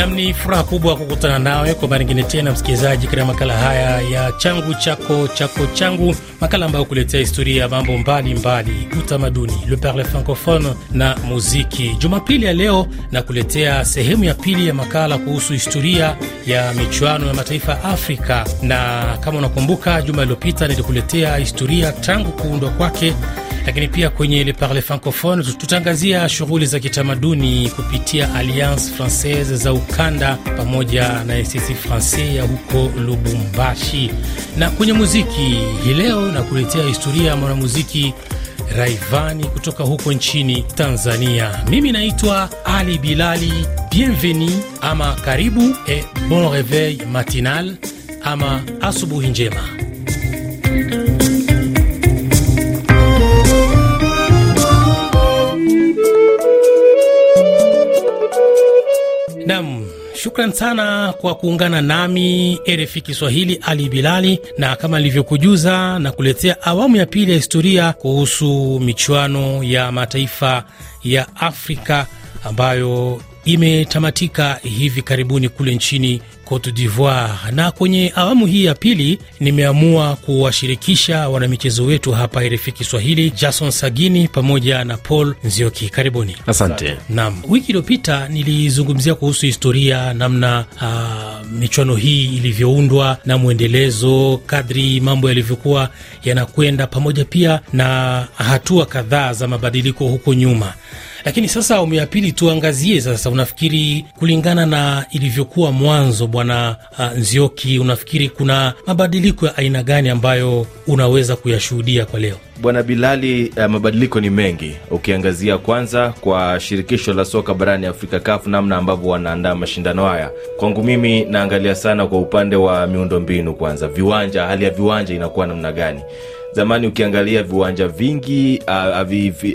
Nam, ni furaha kubwa kukutana nawe. Kwa mara nyingine tena, msikilizaji, katika makala haya ya changu chako chako changu, makala ambayo kuletea historia ya mambo mbalimbali, utamaduni, le parle francophone na muziki. Jumapili ya leo na kuletea sehemu ya pili ya makala kuhusu historia ya michuano ya mataifa ya Afrika, na kama unakumbuka, juma iliyopita nilikuletea historia tangu kuundwa kwake lakini pia kwenye Le Parle Francophone tutaangazia shughuli za kitamaduni kupitia Alliance Francaise za ukanda pamoja na Institut Francais ya huko Lubumbashi. Na kwenye muziki hii leo na kuletea historia ya mwanamuziki Raivani kutoka huko nchini Tanzania. Mimi naitwa Ali Bilali. Bienvenue ama karibu e bon reveil matinal ama asubuhi njema. Shukran sana kwa kuungana nami RFI Kiswahili, Ali Bilali, na kama nilivyokujuza na kuletea awamu ya pili ya historia kuhusu michuano ya mataifa ya Afrika ambayo imetamatika hivi karibuni kule nchini Cote d'Ivoire. Na kwenye awamu hii ya pili nimeamua kuwashirikisha wanamichezo wetu hapa RFI Kiswahili, Jason Sagini pamoja na Paul Nzioki. Karibuni. Asante. Naam, wiki iliyopita nilizungumzia kuhusu historia, namna uh, michuano hii ilivyoundwa na mwendelezo kadri mambo yalivyokuwa yanakwenda, pamoja pia na hatua kadhaa za mabadiliko huko nyuma lakini sasa awamu ya pili tuangazie sasa, unafikiri kulingana na ilivyokuwa mwanzo, bwana uh, Nzioki, unafikiri kuna mabadiliko ya aina gani ambayo unaweza kuyashuhudia kwa leo? Bwana Bilali, uh, mabadiliko ni mengi. Ukiangazia kwanza kwa shirikisho la soka barani Afrika CAF, namna ambavyo wanaandaa mashindano haya, kwangu mimi naangalia sana kwa upande wa miundo mbinu. Kwanza viwanja, hali ya viwanja inakuwa namna gani? Zamani ukiangalia viwanja vingi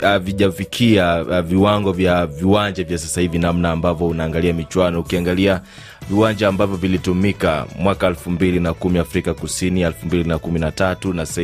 havijafikia viwango vya viwanja vya sasa hivi, namna ambavyo unaangalia michuano. Ukiangalia viwanja ambavyo vilitumika mwaka elfu mbili na kumi Afrika Kusini, elfu mbili na sasa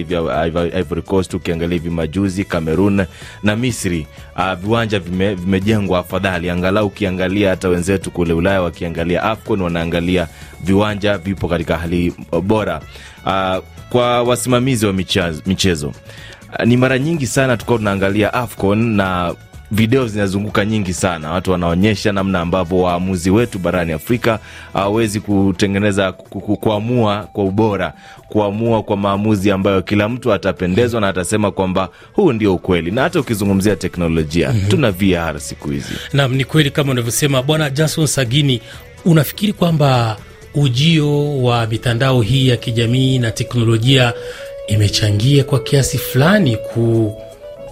Ivory Coast, ukiangalia hivi majuzi Cameroon na Misri, uh, viwanja vime, vimejengwa afadhali. Angalau ukiangalia hata wenzetu kule Ulaya wakiangalia AFCON wanaangalia viwanja vipo katika hali bora. Uh, kwa wasimamizi wa michezo, michezo. Uh, ni mara nyingi sana tukao tunaangalia AFCON na video zinazunguka nyingi sana, watu wanaonyesha namna ambavyo waamuzi wetu barani Afrika hawawezi kutengeneza kuamua kwa ubora, kuamua kwa maamuzi ambayo kila mtu atapendezwa na atasema kwamba huu ndio ukweli. Na hata ukizungumzia teknolojia mm -hmm. tuna VR siku hizi. Naam, ni kweli kama unavyosema Bwana Jason Sagini, unafikiri kwamba ujio wa mitandao hii ya kijamii na teknolojia imechangia kwa kiasi fulani ku,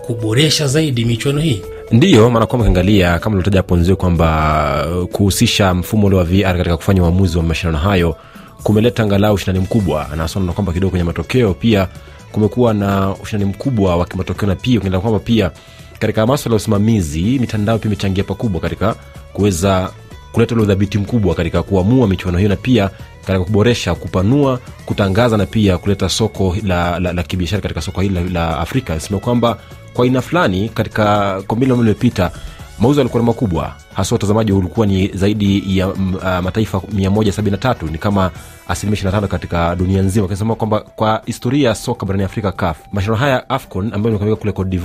kuboresha zaidi michuano hii? Ndiyo, maana kwamba ukiangalia kama ulitaja hapo kwamba kuhusisha mfumo ule wa VR katika kufanya uamuzi wa mashindano hayo kumeleta angalau ushindani mkubwa, na kwamba kidogo kwenye matokeo pia kumekuwa na ushindani mkubwa wa kimatokeo, na pia ukiangalia kwamba pia katika maswala ya usimamizi mitandao pia imechangia pakubwa katika kuweza kuleta ule udhabiti mkubwa katika kuamua michuano hiyo na pia katika kuboresha kupanua kutangaza na pia kuleta soko la, la, la kibiashara katika soko hili la, la afrika. Sema kwamba kwa aina fulani katika kombe iliyopita mauzo yalikuwa makubwa. Hasa watazamaji ulikuwa ni zaidi ya uh, mataifa 173 ni kama asilimia 25 katika dunia nzima. Kinasema kwamba kwa historia ya soka barani afrika caf mashindano haya afcon ambayo imekamilika kule cote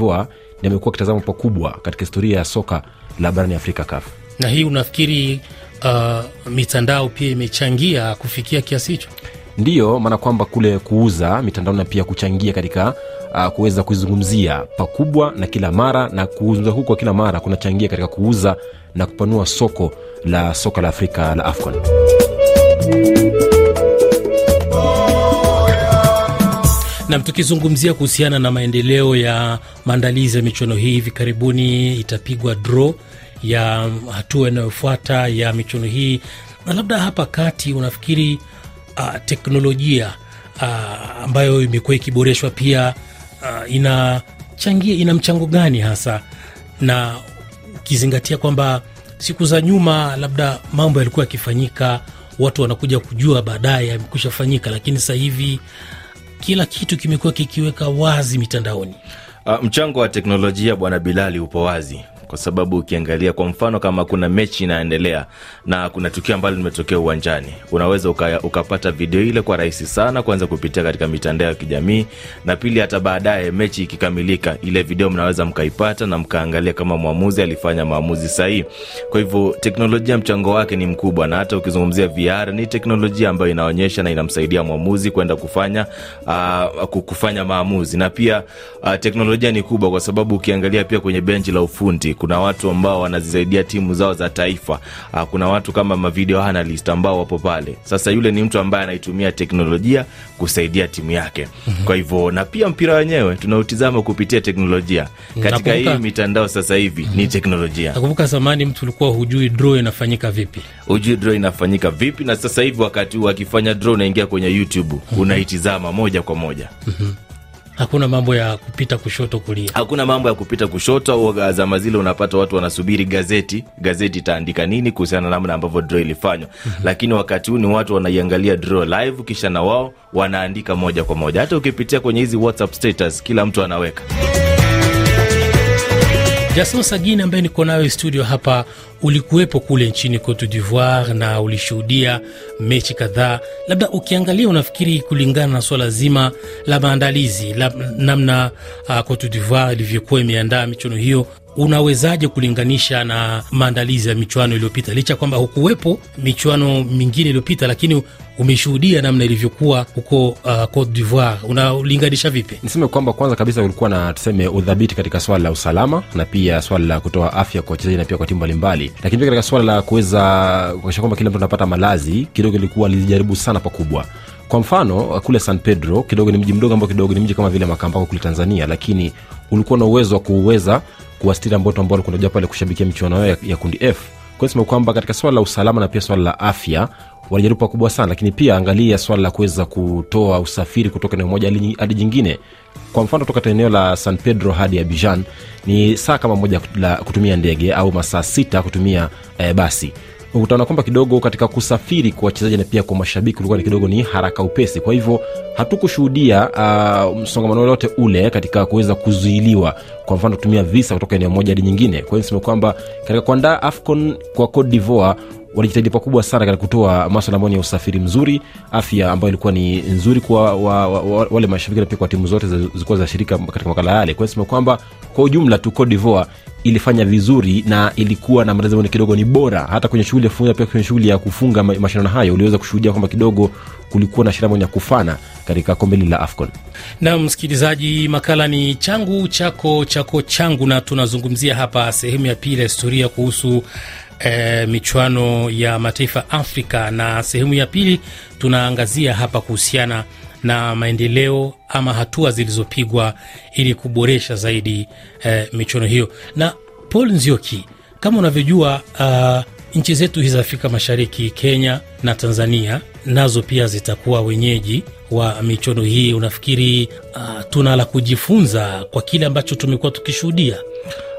ni amekuwa kitazamo pakubwa katika historia ya soka la barani afrika caf. Na hii unafikiri uh, mitandao pia imechangia kufikia kiasi hicho? Ndiyo, maana kwamba kule kuuza mitandao na pia kuchangia katika uh, kuweza kuizungumzia pakubwa na kila mara na kuuza huko kila mara kunachangia katika kuuza na kupanua soko la soka la Afrika la AFCON. Nam, tukizungumzia kuhusiana na maendeleo ya maandalizi ya michuano hii, hivi karibuni itapigwa draw ya hatua inayofuata ya michuano hii, na labda hapa kati unafikiri uh, teknolojia uh, ambayo imekuwa ikiboreshwa pia uh, inachangia ina mchango gani hasa, na ukizingatia kwamba siku za nyuma labda mambo yalikuwa yakifanyika, watu wanakuja kujua baadaye yamekusha fanyika, lakini sasa hivi kila kitu kimekuwa kikiweka wazi mitandaoni. Uh, mchango wa teknolojia bwana Bilali upo wazi kwa sababu ukiangalia kwa mfano kama kuna mechi inaendelea na kuna tukio ambalo limetokea uwanjani unaweza uka, ukapata video ile kwa rahisi sana kwanza kupitia katika mitandao ya kijamii. Na pili hata baadaye mechi ikikamilika ile video mnaweza mkaipata na mkaangalia kama mwamuzi alifanya maamuzi sahihi. Kwa hivyo teknolojia mchango wake ni mkubwa na hata ukizungumzia VR ni teknolojia ambayo inaonyesha na inamsaidia mwamuzi kwenda kufanya uh, kufanya maamuzi. Na pia uh, teknolojia ni kubwa kwa sababu ukiangalia pia kwenye benchi la ufundi kuna watu ambao wanazisaidia timu zao za taifa. Uh, kuna watu kama mavideo analyst ambao wapo pale. Sasa yule ni mtu ambaye anaitumia teknolojia kusaidia timu yake. Mm-hmm. kwa hivyo na pia mpira wenyewe tunautizama kupitia teknolojia. Katika hii mitandao sasa hivi ni teknolojia. Nakumbuka zamani mtu ulikuwa hujui draw inafanyika vipi. Hujui draw inafanyika vipi na sasa hivi wakati huu akifanya draw unaingia kwenye youtube. Unaitizama moja kwa moja hakuna mambo ya kupita kushoto kulia. Hakuna mambo ya kupita kushoto. Au zama zile unapata watu wanasubiri gazeti. Gazeti itaandika nini kuhusiana na namna ambavyo draw ilifanywa. Lakini wakati huu ni watu wanaiangalia draw live kisha na wao wanaandika moja kwa moja. Hata ukipitia kwenye hizi whatsapp status kila mtu anaweka jason sagini ambaye niko nayo studio hapa ulikuwepo kule nchini cote divoire na ulishuhudia mechi kadhaa. Labda ukiangalia unafikiri kulingana na swala zima la maandalizi namna uh, cote divoire ilivyokuwa imeandaa michuano hiyo unawezaje kulinganisha na maandalizi ya michuano iliyopita? Licha kwamba hukuwepo michuano mingine iliyopita lakini umeshuhudia namna ilivyokuwa huko uh, cote divoire. Unalinganisha vipi? Niseme kwamba kwanza kabisa ulikuwa na tuseme udhabiti katika swala la usalama na pia swala la kutoa afya kwa wachezaji na pia kwa timu mbalimbali. Lakini pia katika swala la kuweza kuakisha kwamba kila mtu anapata malazi kidogo ilikuwa lilijaribu sana pakubwa. Kwa mfano kule san pedro kidogo ni mji mdogo ambao kidogo ni mji kama vile makambako kule tanzania lakini ulikuwa na uwezo wa kuweza kuwastiri ambao ambao walikuwa wanakuja pale kushabikia michuano yao ya, ya kundi f. Kwa kwamba katika swala la usalama na pia swala la afya walijaribu pakubwa sana lakini pia angalia swala la kuweza kutoa usafiri kutoka eneo moja hadi- jingine. Kwa mfano kutoka eneo la san pedro hadi abijan ni saa kama moja la kutumia ndege au masaa sita kutumia eh, basi. Utaona kwamba kidogo katika kusafiri kwa wachezaji na pia kwa mashabiki ulikuwa ni kidogo ni haraka upesi. Kwa hivyo hatukushuhudia uh, msongamano lolote ule katika kuweza kuzuiliwa kwa mfano kutumia visa kutoka eneo moja hadi nyingine. Kwa hiyo niseme kwamba katika kuandaa afcon kwa cote divoir walijitahidi pakubwa sana katika kutoa maswala ambayo ni ya usafiri mzuri afya ambayo ilikuwa ni nzuri kwa wa, wa, wa, wale mashabiki na pia kwa timu zote za- shirika katika makala yale. Kwa sema kwamba kwa ujumla tu Cote divoir ilifanya vizuri na ilikuwa na mtazamo kidogo ni bora. Hata kwenye shughuli ya kufunga pia kwenye shughuli ya kufunga mashindano hayo uliweza kushuhudia kwamba kidogo kulikuwa na moja ya kufana katika kombe hili la afcon. Naam msikilizaji makala ni changu chako chako changu na tunazungumzia hapa sehemu ya pili ya historia kuhusu E, michuano ya mataifa afrika na sehemu ya pili tunaangazia hapa kuhusiana na maendeleo ama hatua zilizopigwa ili kuboresha zaidi e, michuano hiyo. Na paul nzioki kama unavyojua uh, nchi zetu hizi za afrika mashariki kenya na tanzania nazo pia zitakuwa wenyeji wa michuano hii. Unafikiri uh, tuna la kujifunza kwa kile ambacho tumekuwa tukishuhudia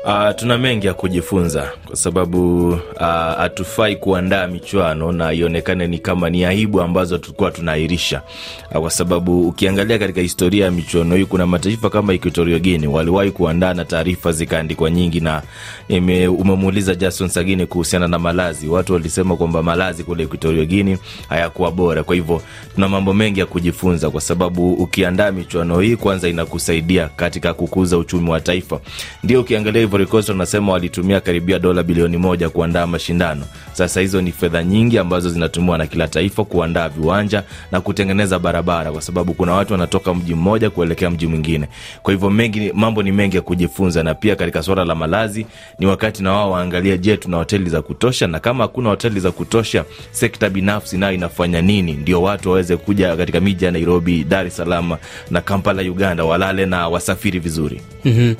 Uh, tuna mengi ya kujifunza kwa sababu ah, hatufai uh, kuandaa michuano na ionekane ni kama ni aibu ambazo tulikuwa tunaahirisha uh, kwa sababu ukiangalia katika historia ya michuano hii kuna mataifa kama Equatorial Guinea waliwahi kuandaa na taarifa zikaandikwa nyingi, na umemuuliza Jason Sagini kuhusiana na malazi. Watu walisema kwamba malazi kule Equatorial Guinea hayakuwa bora. Kwa hivyo tuna mambo mengi ya kujifunza, kwa sababu ukiandaa michuano hii kwanza inakusaidia katika kukuza uchumi wa taifa. Ndio ukiangalia Ivory Coast wanasema walitumia karibia dola bilioni moja kuandaa mashindano. Sasa hizo ni fedha nyingi ambazo zinatumiwa na kila taifa kuandaa viwanja na kutengeneza barabara, kwa sababu kuna watu wanatoka mji mmoja kuelekea mji mwingine. Kwa hivyo mengi, mambo ni mengi ya kujifunza, na pia katika swala la malazi ni wakati na wao waangalie, je, tuna hoteli za kutosha? Na kama hakuna hoteli za kutosha, sekta binafsi nayo inafanya nini ndio watu waweze kuja katika miji ya Nairobi, Dar es Salaam na Kampala, Uganda, walale na wasafiri vizuri. mm-hmm.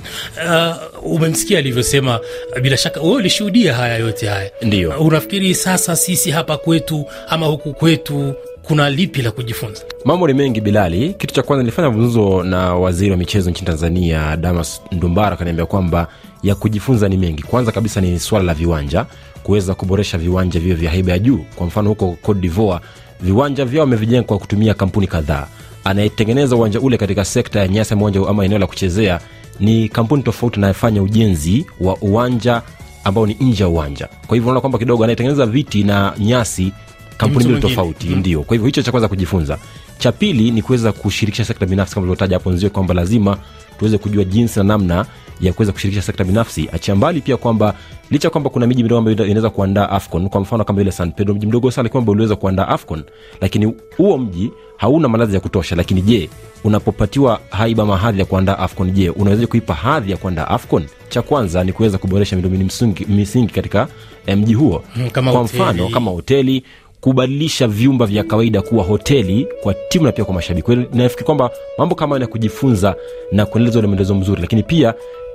uh, umemsikia alivyosema bila shaka wewe ulishuhudia haya yote haya. Ndiyo. uh, unafikiri sasa sisi hapa kwetu ama huku kwetu kuna lipi la kujifunza? Mambo ni mengi bilali. Kitu cha kwanza nilifanya mazungumzo na waziri wa michezo nchini tanzania damas ndumbara akaniambia kwamba ya kujifunza ni mengi. Kwanza kabisa ni swala la viwanja kuweza kuboresha viwanja vio vya haiba ya juu. Kwa mfano huko cote divoire viwanja vyao wamevijenga kwa kutumia kampuni kadhaa. Anayetengeneza uwanja ule katika sekta ya nyasi ama eneo la kuchezea ni kampuni tofauti inayofanya ujenzi wa uwanja ambao ni nje ya uwanja. Kwa hivyo unaona kwamba kidogo anayetengeneza viti na nyasi kampuni mbili tofauti mm. ndio. Kwa hivyo hicho cha kwanza kujifunza cha pili ni kuweza kushirikisha sekta binafsi kama ilivyotaja hapo nzio kwamba lazima tuweze kujua jinsi na namna ya kuweza kushirikisha sekta binafsi. Achia mbali pia kwamba licha kwamba kuna miji midogo ambayo inaweza kuandaa afcon kwa mfano kama ile san pedro mji mdogo sana kwamba uliweza kuandaa afcon lakini huo mji hauna malazi ya kutosha. Lakini je unapopatiwa haiba mahadhi ya kuandaa afcon je unawezaje kuipa hadhi ya kuandaa afcon? Cha kwanza ni kuweza kuboresha miundombinu misingi katika eh, mji huo. Mm, kama kwa hoteli. mfano kama hoteli kubadilisha vyumba vya kawaida kuwa hoteli kwa timu na pia kwa mashabiki. Kwa hiyo nafikiri kwamba mambo kama ya kujifunza na kuendeleza ule mwendelezo mzuri. Lakini pia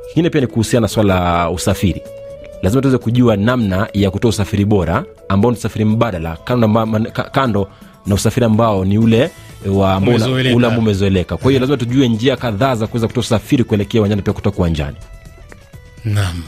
kingine pia ni kuhusiana na swala la usafiri. Lazima tuweze kujua namna ya kutoa usafiri bora ambao ni usafiri mbadala kando na, kando na usafiri ambao ni ule Umezoeleka. ule ambao umezoeleka. Kwa hiyo lazima tujue njia kadhaa za kuweza kutoa usafiri kuelekea uwanjani pia kutoka uwanjani. Naam,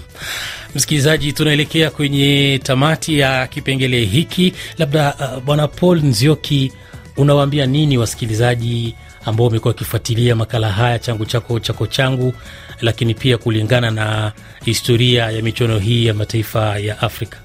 msikilizaji, tunaelekea kwenye tamati ya kipengele hiki. Labda uh, bwana Paul Nzioki, unawaambia nini wasikilizaji ambao wamekuwa wakifuatilia makala haya changu chako chako changu, lakini pia kulingana na historia ya michuano hii ya mataifa ya Afrika?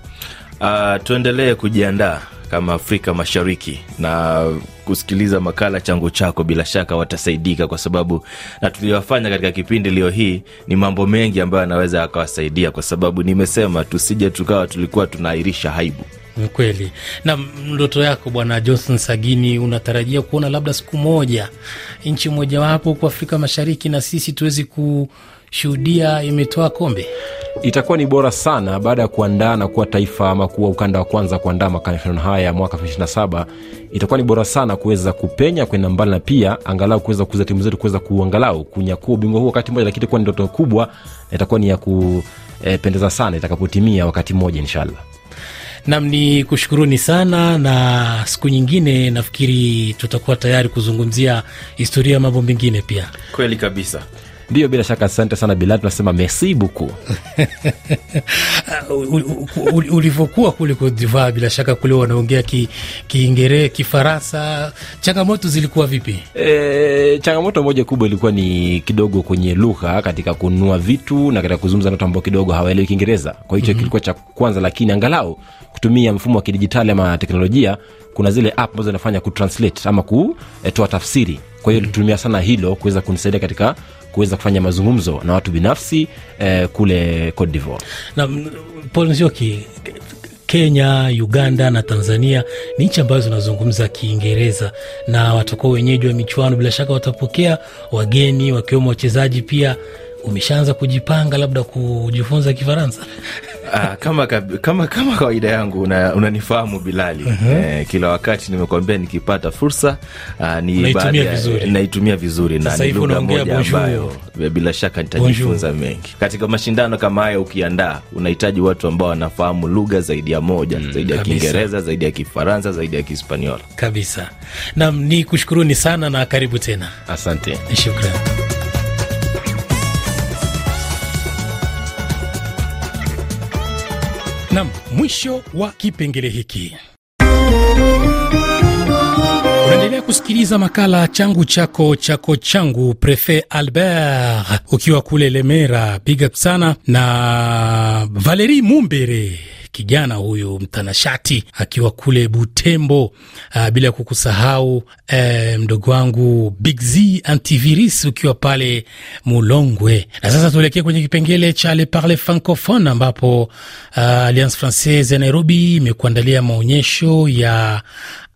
Uh, tuendelee kujiandaa kama Afrika Mashariki na kusikiliza makala changu chako, bila shaka watasaidika, kwa sababu na tuliyofanya katika kipindi leo hii ni mambo mengi ambayo anaweza akawasaidia, kwa sababu nimesema tusije tukawa tulikuwa tunaahirisha haibu. Ni kweli. Na ndoto yako bwana Johnson Sagini, unatarajia kuona labda siku moja nchi mojawapo huko Afrika Mashariki na sisi tuwezi kushuhudia imetoa kombe? itakuwa ni bora sana baada ya kuandaa na kuwa taifa ama kuwa ukanda wa kwanza kuandaa mashindano haya ya mwaka 27 itakuwa ni bora sana kuweza kupenya kwenda mbali na pia angalau kuweza kuza timu zetu kuweza kuangalau kunyakua ubingwa huu wakati mmoja lakini itakuwa ni ndoto kubwa na itakuwa ni ya kupendeza sana itakapotimia wakati mmoja inshallah Nam ni kushukuruni sana, na siku nyingine nafikiri tutakuwa tayari kuzungumzia historia ya mambo mengine pia. Kweli kabisa. Ndiyo bila shaka asante sana bilal. Tunasema merci beaucoup. Ulivyokuwa kule Cote d'Ivoire, bila shaka kule wanaongea ki- Kifaransa, changamoto zilikuwa vipi? E, changamoto moja kubwa ilikuwa ni kidogo kwenye lugha katika kununua vitu na katika kuzungumza na watu ambao kidogo hawaelewi kiingereza. Kwa hicho mm-hmm. kilikuwa cha kwanza lakini angalau kutumia mfumo wa kidijitali ama teknolojia kuna zile app ambazo zinafanya kutranslate ama kutoa tafsiri kwa hiyo tulitumia sana hilo kuweza kunisaidia katika kuweza kufanya mazungumzo na watu binafsi eh, kule Cote d'Ivoire. Na Kenya, Uganda na Tanzania ni nchi ambazo zinazungumza Kiingereza na watakuwa wenyeji wa michuano, bila shaka watapokea wageni wakiwemo wachezaji pia. Umeshaanza kujipanga labda kujifunza Kifaransa? Aa, kama, kama, kama kawaida yangu una- unanifahamu Bilali eh, kila wakati nimekuambia nikipata fursa ah, ni vizuri. naitumia vizuri na ni lugha moja ambayo eh, bila shaka nitajifunza mengi katika mashindano kama haya. Ukiandaa unahitaji watu ambao wanafahamu lugha zaidi ya moja zaidi ya. Kiingereza, zaidi ya Kifaransa, zaidi ya Kihispaniola. Kabisa. Nam ni kushukuruni sana na karibu tena. Asante. Shukran. Nam, mwisho wa kipengele hiki. Unaendelea kusikiliza makala changu chako chako changu, Prefet Albert ukiwa kule Lemera. piga sana na Valeri Mumbere kijana huyu mtanashati akiwa kule Butembo. Uh, bila kukusahau eh, mdogo wangu Big Z Antivirus ukiwa pale Mulongwe. Na sasa tuelekee kwenye kipengele cha Le Parle Francophone ambapo uh, Alliance Francaise ya Nairobi imekuandalia maonyesho ya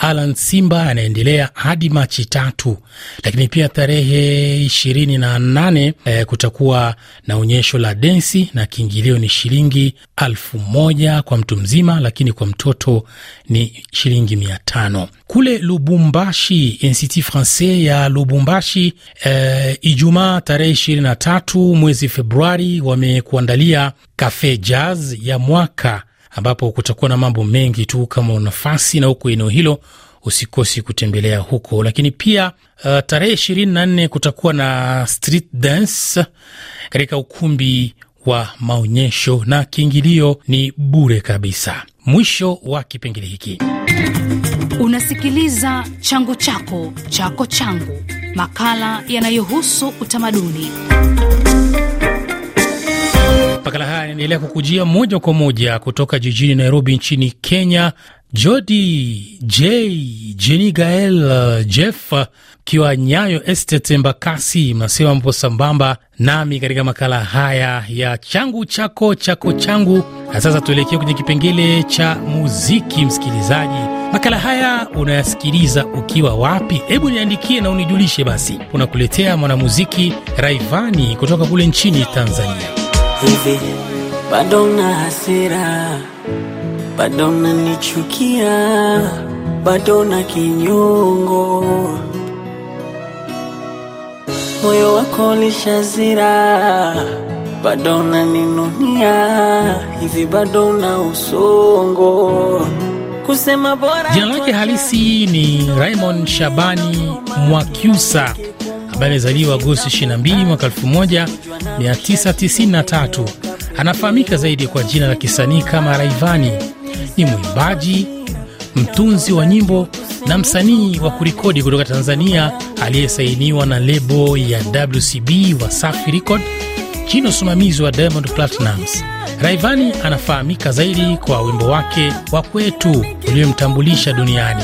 Alan Simba yanaendelea hadi Machi tatu, lakini pia tarehe ishirini na nane eh, kutakuwa na onyesho la densi na kiingilio ni shilingi alfu moja kwa mtu mzima, lakini kwa mtoto ni shilingi mia tano. Kule Lubumbashi, Institut Francais ya Lubumbashi eh, Ijumaa tarehe ishirini na tatu mwezi Februari wamekuandalia cafe jazz ya mwaka ambapo kutakuwa na mambo mengi tu kama nafasi na huko eneo hilo usikosi kutembelea huko. Lakini pia uh, tarehe ishirini na nne kutakuwa na street dance katika ukumbi wa maonyesho na kiingilio ni bure kabisa. Mwisho wa kipengele hiki. Unasikiliza changu chako chako changu, makala yanayohusu utamaduni. Inaendelea kukujia moja kwa moja kutoka jijini Nairobi nchini Kenya. Jodi J Jeni Gael Jeff kiwa Nyayo Estate Mbakasi, mnasema mpo sambamba nami katika makala haya ya changu chako chako changu. Na sasa tuelekee kwenye kipengele cha muziki. Msikilizaji, makala haya unayasikiliza ukiwa wapi? Hebu niandikie na unijulishe. Basi unakuletea mwanamuziki Raivani kutoka kule nchini Tanzania. Bado na hasira, bado nanichukia, bado na kinyongo, moyo wako lishazira, bado naninunia, hivi bado na usongo, kusema bora Jina lake halisi ni Raymond Shabani Mwakyusa ambaye amezaliwa Agosti 22 mwaka 1993. Anafahamika zaidi kwa jina la kisanii kama Raivani. Ni mwimbaji, mtunzi wa nyimbo na msanii wa kurikodi kutoka Tanzania aliyesainiwa na lebo ya WCB Wasafi Record chini ya usimamizi wa Diamond Platnumz. Raivani anafahamika zaidi kwa wimbo wake wa Kwetu uliomtambulisha duniani.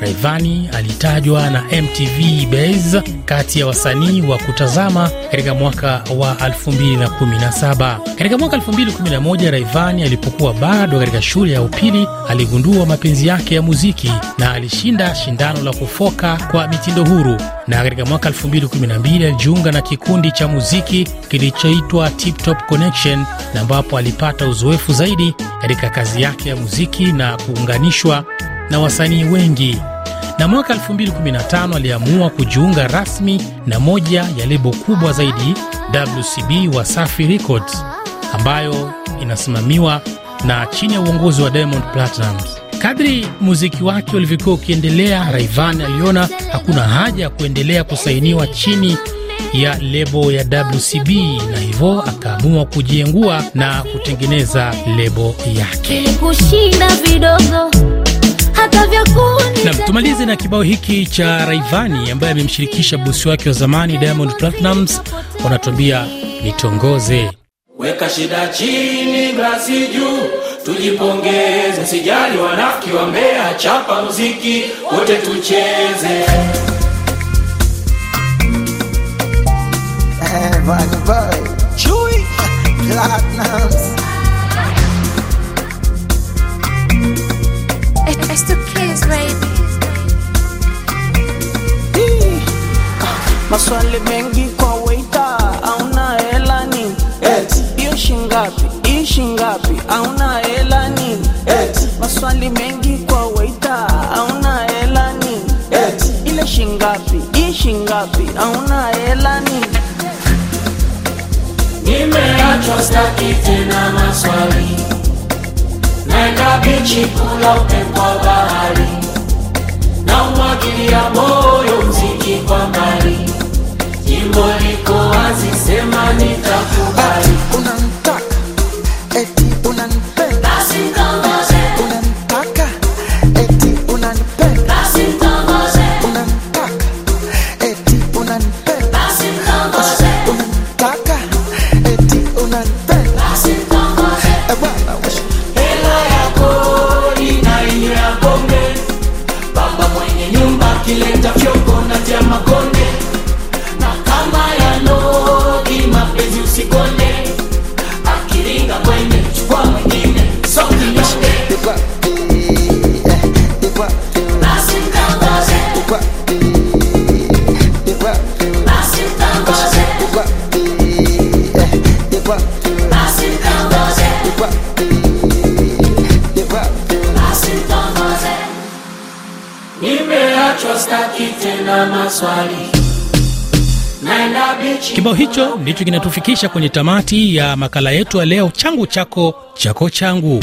Raivani alitajwa na MTV Base kati ya wasanii wa kutazama katika mwaka wa 2017. Katika mwaka 2011, Raivani alipokuwa bado katika shule ya upili aligundua mapenzi yake ya muziki na alishinda shindano la kufoka kwa mitindo huru, na katika mwaka 2012 alijiunga na kikundi cha muziki kilichoitwa Tip Top Connection, na ambapo alipata uzoefu zaidi katika kazi yake ya muziki na kuunganishwa na wasanii wengi na mwaka 2015 aliamua kujiunga rasmi na moja ya lebo kubwa zaidi WCB Wasafi Records ambayo inasimamiwa na chini ya uongozi wa Diamond Platnumz. Kadri muziki wake ulivyokuwa ukiendelea, Rayvanny aliona hakuna haja ya kuendelea kusainiwa chini ya lebo ya WCB na hivyo akaamua kujiengua na kutengeneza lebo yake. kushinda vidogo Nam, tumalize na kibao hiki cha Raivani ambaye amemshirikisha bosi wake wa zamani Diamond Platnumz, wanatuambia nitongoze. Weka shida chini, glasi juu, tujipongeze, sijali wanafiki wa Mbeya, chapa muziki wote tucheze. Bad It's the baby. Maswali mengi kwa waita, auna hela nini? Hiyo shingapi? Hii shingapi? Auna hela nini? Maswali mengi kwa waita, auna hela nini? Ile shingapi? Hii shingapi? Auna hela nini? Nimeachwa staki tena maswali, naenda bichi kula upepo wa bahari, na umwagilia moyo mziki kwa mbali, jimbo liko wazi, sema nitakubali. Unanitaka, eti unanipenda. Basi mtongoze, Unanitaka, eti unanipenda. basi mtongoze, Unanitaka, eti unanipenda. basi mtongoze, Unanitaka, eti unanipenda. Nyumba akileta fyoko na tia makonde, na kama ya nogi mapenzi usikonde, akiringa kwenye chukua mwingine songi nyonge, Ni wapi, eh, ni Kibao hicho ndicho kinatufikisha kwenye tamati ya makala yetu ya leo, changu chako chako changu.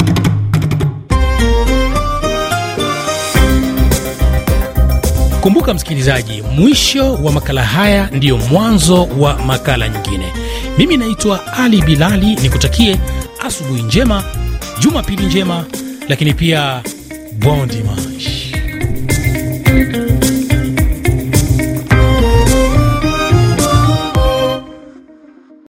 Kumbuka msikilizaji, mwisho wa makala haya ndiyo mwanzo wa makala nyingine. Mimi naitwa Ali Bilali, nikutakie asubuhi njema, jumapili njema, lakini pia bon dimanche.